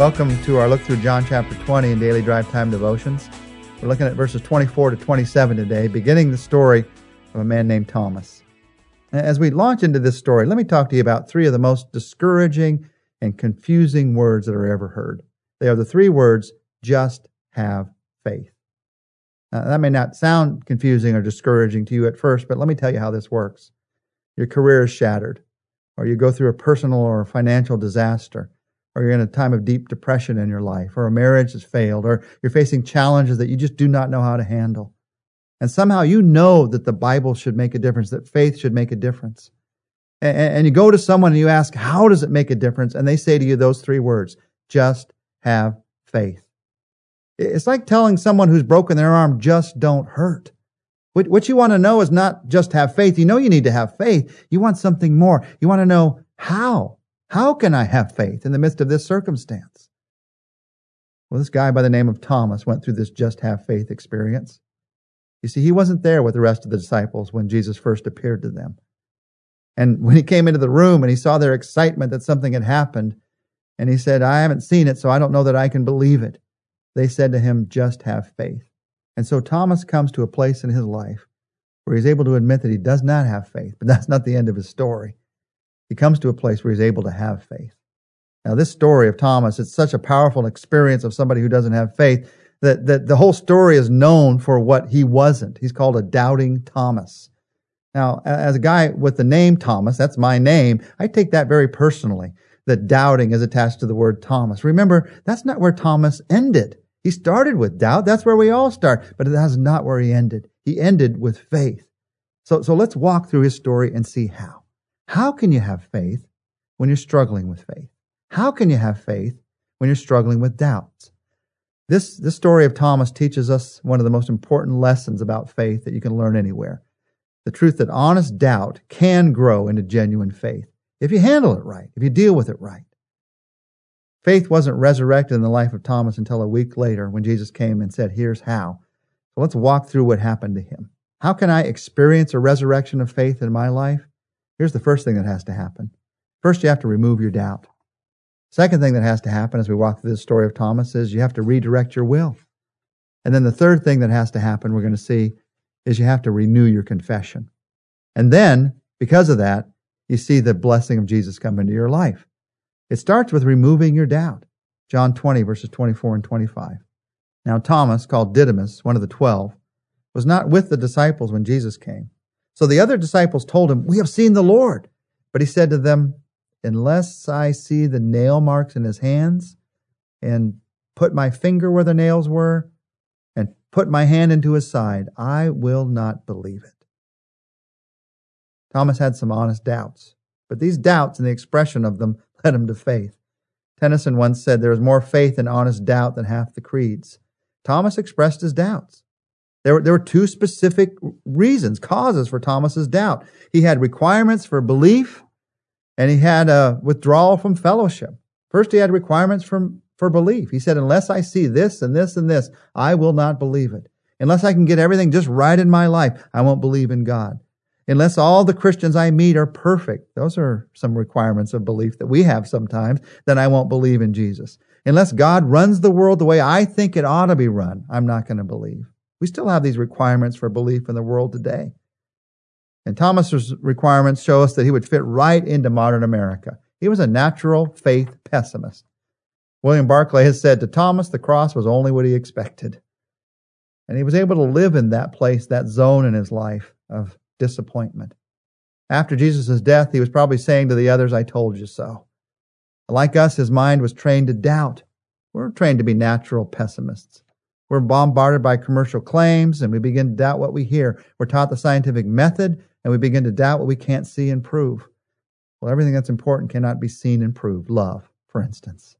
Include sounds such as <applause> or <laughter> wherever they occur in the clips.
Welcome to our look through John chapter 20 in Daily Drive Time Devotions. We're looking at verses 24 to 27 today, beginning the story of a man named Thomas. As we launch into this story, let me talk to you about three of the most discouraging and confusing words that are ever heard. They are the three words, just have faith. Now, that may not sound confusing or discouraging to you at first, but let me tell you how this works. Your career is shattered, or you go through a personal or financial disaster, or you're in a time of deep depression in your life, or a marriage has failed, or you're facing challenges that you just do not know how to handle. And somehow you know that the Bible should make a difference, that faith should make a difference. And, and you go to someone and you ask, how does it make a difference? And they say to you those three words, just have faith. It's like telling someone who's broken their arm, just don't hurt. What, what you want to know is not just have faith. You know you need to have faith. You want something more. You want to know how. How can I have faith in the midst of this circumstance? Well, this guy by the name of Thomas went through this just have faith experience. You see, he wasn't there with the rest of the disciples when Jesus first appeared to them. And when he came into the room and he saw their excitement that something had happened, and he said, I haven't seen it, so I don't know that I can believe it. They said to him, just have faith. And so Thomas comes to a place in his life where he's able to admit that he does not have faith, but that's not the end of his story. He comes to a place where he's able to have faith. Now, this story of Thomas, it's such a powerful experience of somebody who doesn't have faith that, that the whole story is known for what he wasn't. He's called a doubting Thomas. Now, as a guy with the name Thomas, that's my name, I take that very personally that doubting is attached to the word Thomas. Remember, that's not where Thomas ended. He started with doubt. That's where we all start, but that's not where he ended. He ended with faith. So, so let's walk through his story and see how. How can you have faith when you're struggling with faith? How can you have faith when you're struggling with doubts? This, this story of Thomas teaches us one of the most important lessons about faith that you can learn anywhere. The truth that honest doubt can grow into genuine faith if you handle it right, if you deal with it right. Faith wasn't resurrected in the life of Thomas until a week later when Jesus came and said, Here's how. So let's walk through what happened to him. How can I experience a resurrection of faith in my life? Here's the first thing that has to happen. First, you have to remove your doubt. Second thing that has to happen as we walk through this story of Thomas is you have to redirect your will. And then the third thing that has to happen, we're going to see, is you have to renew your confession. And then, because of that, you see the blessing of Jesus come into your life. It starts with removing your doubt. John 20, verses 24 and 25. Now, Thomas, called Didymus, one of the twelve, was not with the disciples when Jesus came. So the other disciples told him, We have seen the Lord. But he said to them, Unless I see the nail marks in his hands and put my finger where the nails were and put my hand into his side, I will not believe it. Thomas had some honest doubts, but these doubts and the expression of them <laughs> led him to faith. Tennyson once said, There is more faith in honest doubt than half the creeds. Thomas expressed his doubts. There were, there were two specific reasons, causes for Thomas's doubt. He had requirements for belief and he had a withdrawal from fellowship. First, he had requirements from, for belief. He said, Unless I see this and this and this, I will not believe it. Unless I can get everything just right in my life, I won't believe in God unless all the Christians I meet are perfect. Those are some requirements of belief that we have sometimes, then I won't believe in Jesus. Unless God runs the world the way I think it ought to be run, I'm not going to believe. We still have these requirements for belief in the world today. And Thomas's requirements show us that he would fit right into modern America. He was a natural faith pessimist. William Barclay has said to Thomas, the cross was only what he expected. And he was able to live in that place, that zone in his life of disappointment. After Jesus' death, he was probably saying to the others, I told you so. Like us, his mind was trained to doubt. We're trained to be natural pessimists. We're bombarded by commercial claims and we begin to doubt what we hear. We're taught the scientific method and we begin to doubt what we can't see and prove. Well, everything that's important cannot be seen and proved. Love, for instance.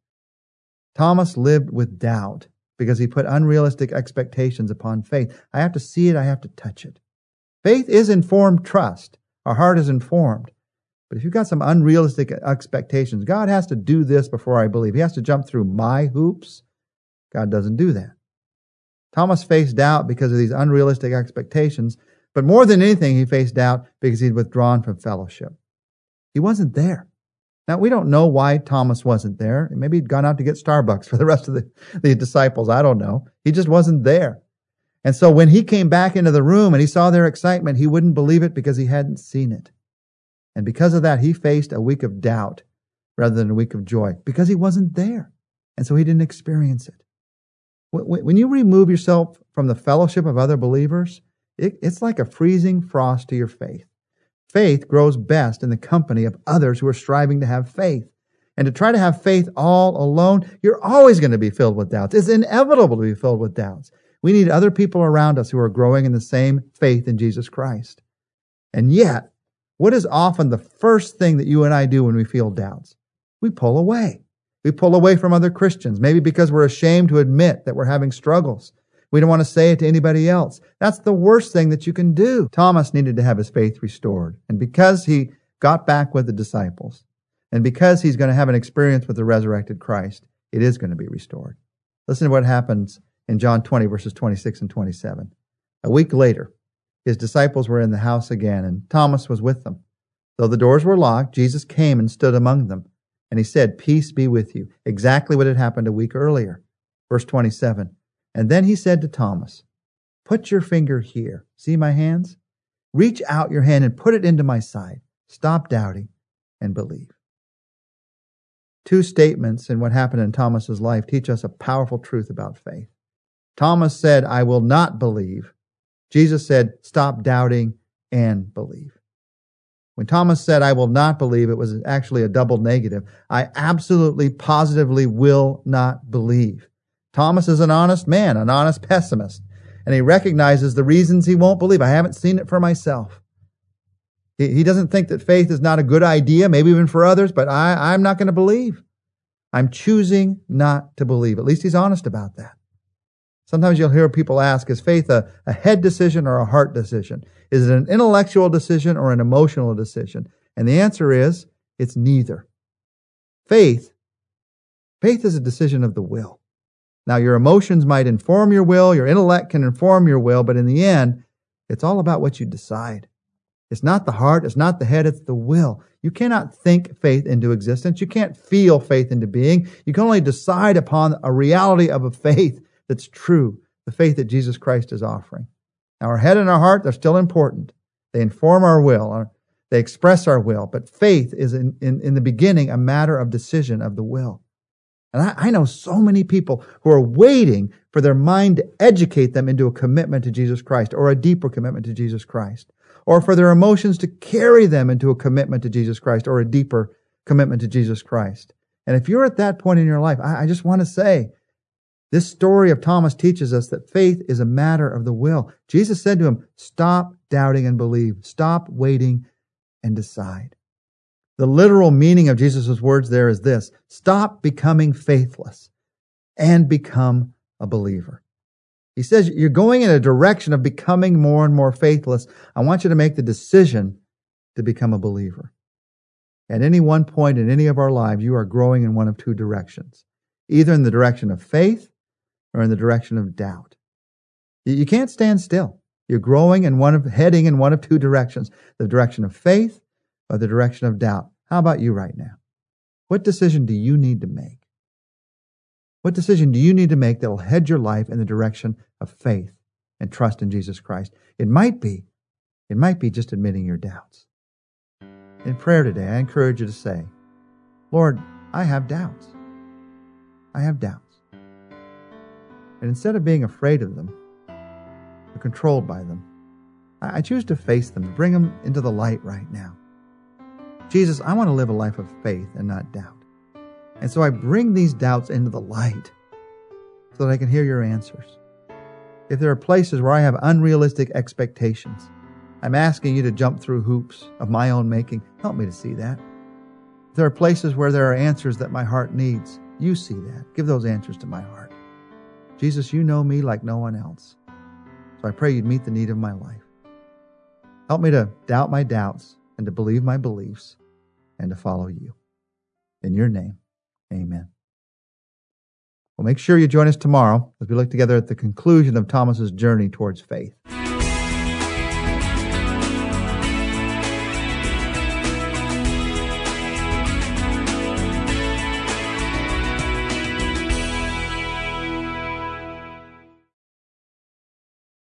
Thomas lived with doubt because he put unrealistic expectations upon faith. I have to see it, I have to touch it. Faith is informed trust. Our heart is informed. But if you've got some unrealistic expectations, God has to do this before I believe. He has to jump through my hoops. God doesn't do that. Thomas faced doubt because of these unrealistic expectations, but more than anything, he faced doubt because he'd withdrawn from fellowship. He wasn't there. Now, we don't know why Thomas wasn't there. Maybe he'd gone out to get Starbucks for the rest of the, <laughs> the disciples. I don't know. He just wasn't there. And so when he came back into the room and he saw their excitement, he wouldn't believe it because he hadn't seen it. And because of that, he faced a week of doubt rather than a week of joy because he wasn't there. And so he didn't experience it. When you remove yourself from the fellowship of other believers, it's like a freezing frost to your faith. Faith grows best in the company of others who are striving to have faith. And to try to have faith all alone, you're always going to be filled with doubts. It's inevitable to be filled with doubts. We need other people around us who are growing in the same faith in Jesus Christ. And yet, what is often the first thing that you and I do when we feel doubts? We pull away. We pull away from other Christians, maybe because we're ashamed to admit that we're having struggles. We don't want to say it to anybody else. That's the worst thing that you can do. Thomas needed to have his faith restored. And because he got back with the disciples, and because he's going to have an experience with the resurrected Christ, it is going to be restored. Listen to what happens in John 20, verses 26 and 27. A week later, his disciples were in the house again, and Thomas was with them. Though the doors were locked, Jesus came and stood among them, and he said, Peace be with you. Exactly what had happened a week earlier. Verse 27. And then he said to Thomas, Put your finger here. See my hands? Reach out your hand and put it into my side. Stop doubting and believe. Two statements in what happened in Thomas's life teach us a powerful truth about faith. Thomas said, I will not believe Jesus said, Stop doubting and believe. When Thomas said, I will not believe, it was actually a double negative. I absolutely, positively will not believe. Thomas is an honest man, an honest pessimist, and he recognizes the reasons he won't believe. I haven't seen it for myself. He, doesn't think that faith is not a good idea, maybe even for others, but I, I'm not going to believe. I'm choosing not to believe. At least he's honest about that. Sometimes you'll hear people ask, is faith a, a head decision or a heart decision? Is it an intellectual decision or an emotional decision? And the answer is, it's neither. Faith, faith is a decision of the will. Now, your emotions might inform your will, your intellect can inform your will, but in the end, it's all about what you decide. It's not the heart, it's not the head, it's the will. You cannot think faith into existence. You can't feel faith into being. You can only decide upon a reality of a faith that's true, the faith that Jesus Christ is offering. Now, our head and our heart, they're still important. They inform our will, uh, they express our will, but faith is in, in, in the beginning a matter of decision of the will. And I, I know so many people who are waiting for their mind to educate them into a commitment to Jesus Christ or a deeper commitment to Jesus Christ, or for their emotions to carry them into a commitment to Jesus Christ or a deeper commitment to Jesus Christ. And if you're at that point in your life, I, I just want to say, this story of Thomas teaches us that faith is a matter of the will. Jesus said to him, Stop doubting and believe. Stop waiting and decide. The literal meaning of Jesus' words there is this stop becoming faithless and become a believer. He says, You're going in a direction of becoming more and more faithless. I want you to make the decision to become a believer. At any one point in any of our lives, you are growing in one of two directions either in the direction of faith or in the direction of doubt. You can't stand still. You're growing and one of, heading in one of two directions, the direction of faith or the direction of doubt. How about you right now? What decision do you need to make? What decision do you need to make that will head your life in the direction of faith and trust in Jesus Christ? It might be, it might be just admitting your doubts. In prayer today, I encourage you to say, Lord, I have doubts. I have doubts. And instead of being afraid of them or controlled by them, I choose to face them, to bring them into the light right now. Jesus, I want to live a life of faith and not doubt. And so I bring these doubts into the light so that I can hear your answers. If there are places where I have unrealistic expectations, I'm asking you to jump through hoops of my own making. Help me to see that. If there are places where there are answers that my heart needs, you see that. Give those answers to my heart. Jesus, you know me like no one else. So I pray you'd meet the need of my life. Help me to doubt my doubts and to believe my beliefs and to follow you. In your name, amen. Well, make sure you join us tomorrow as we look together at the conclusion of Thomas's journey towards faith.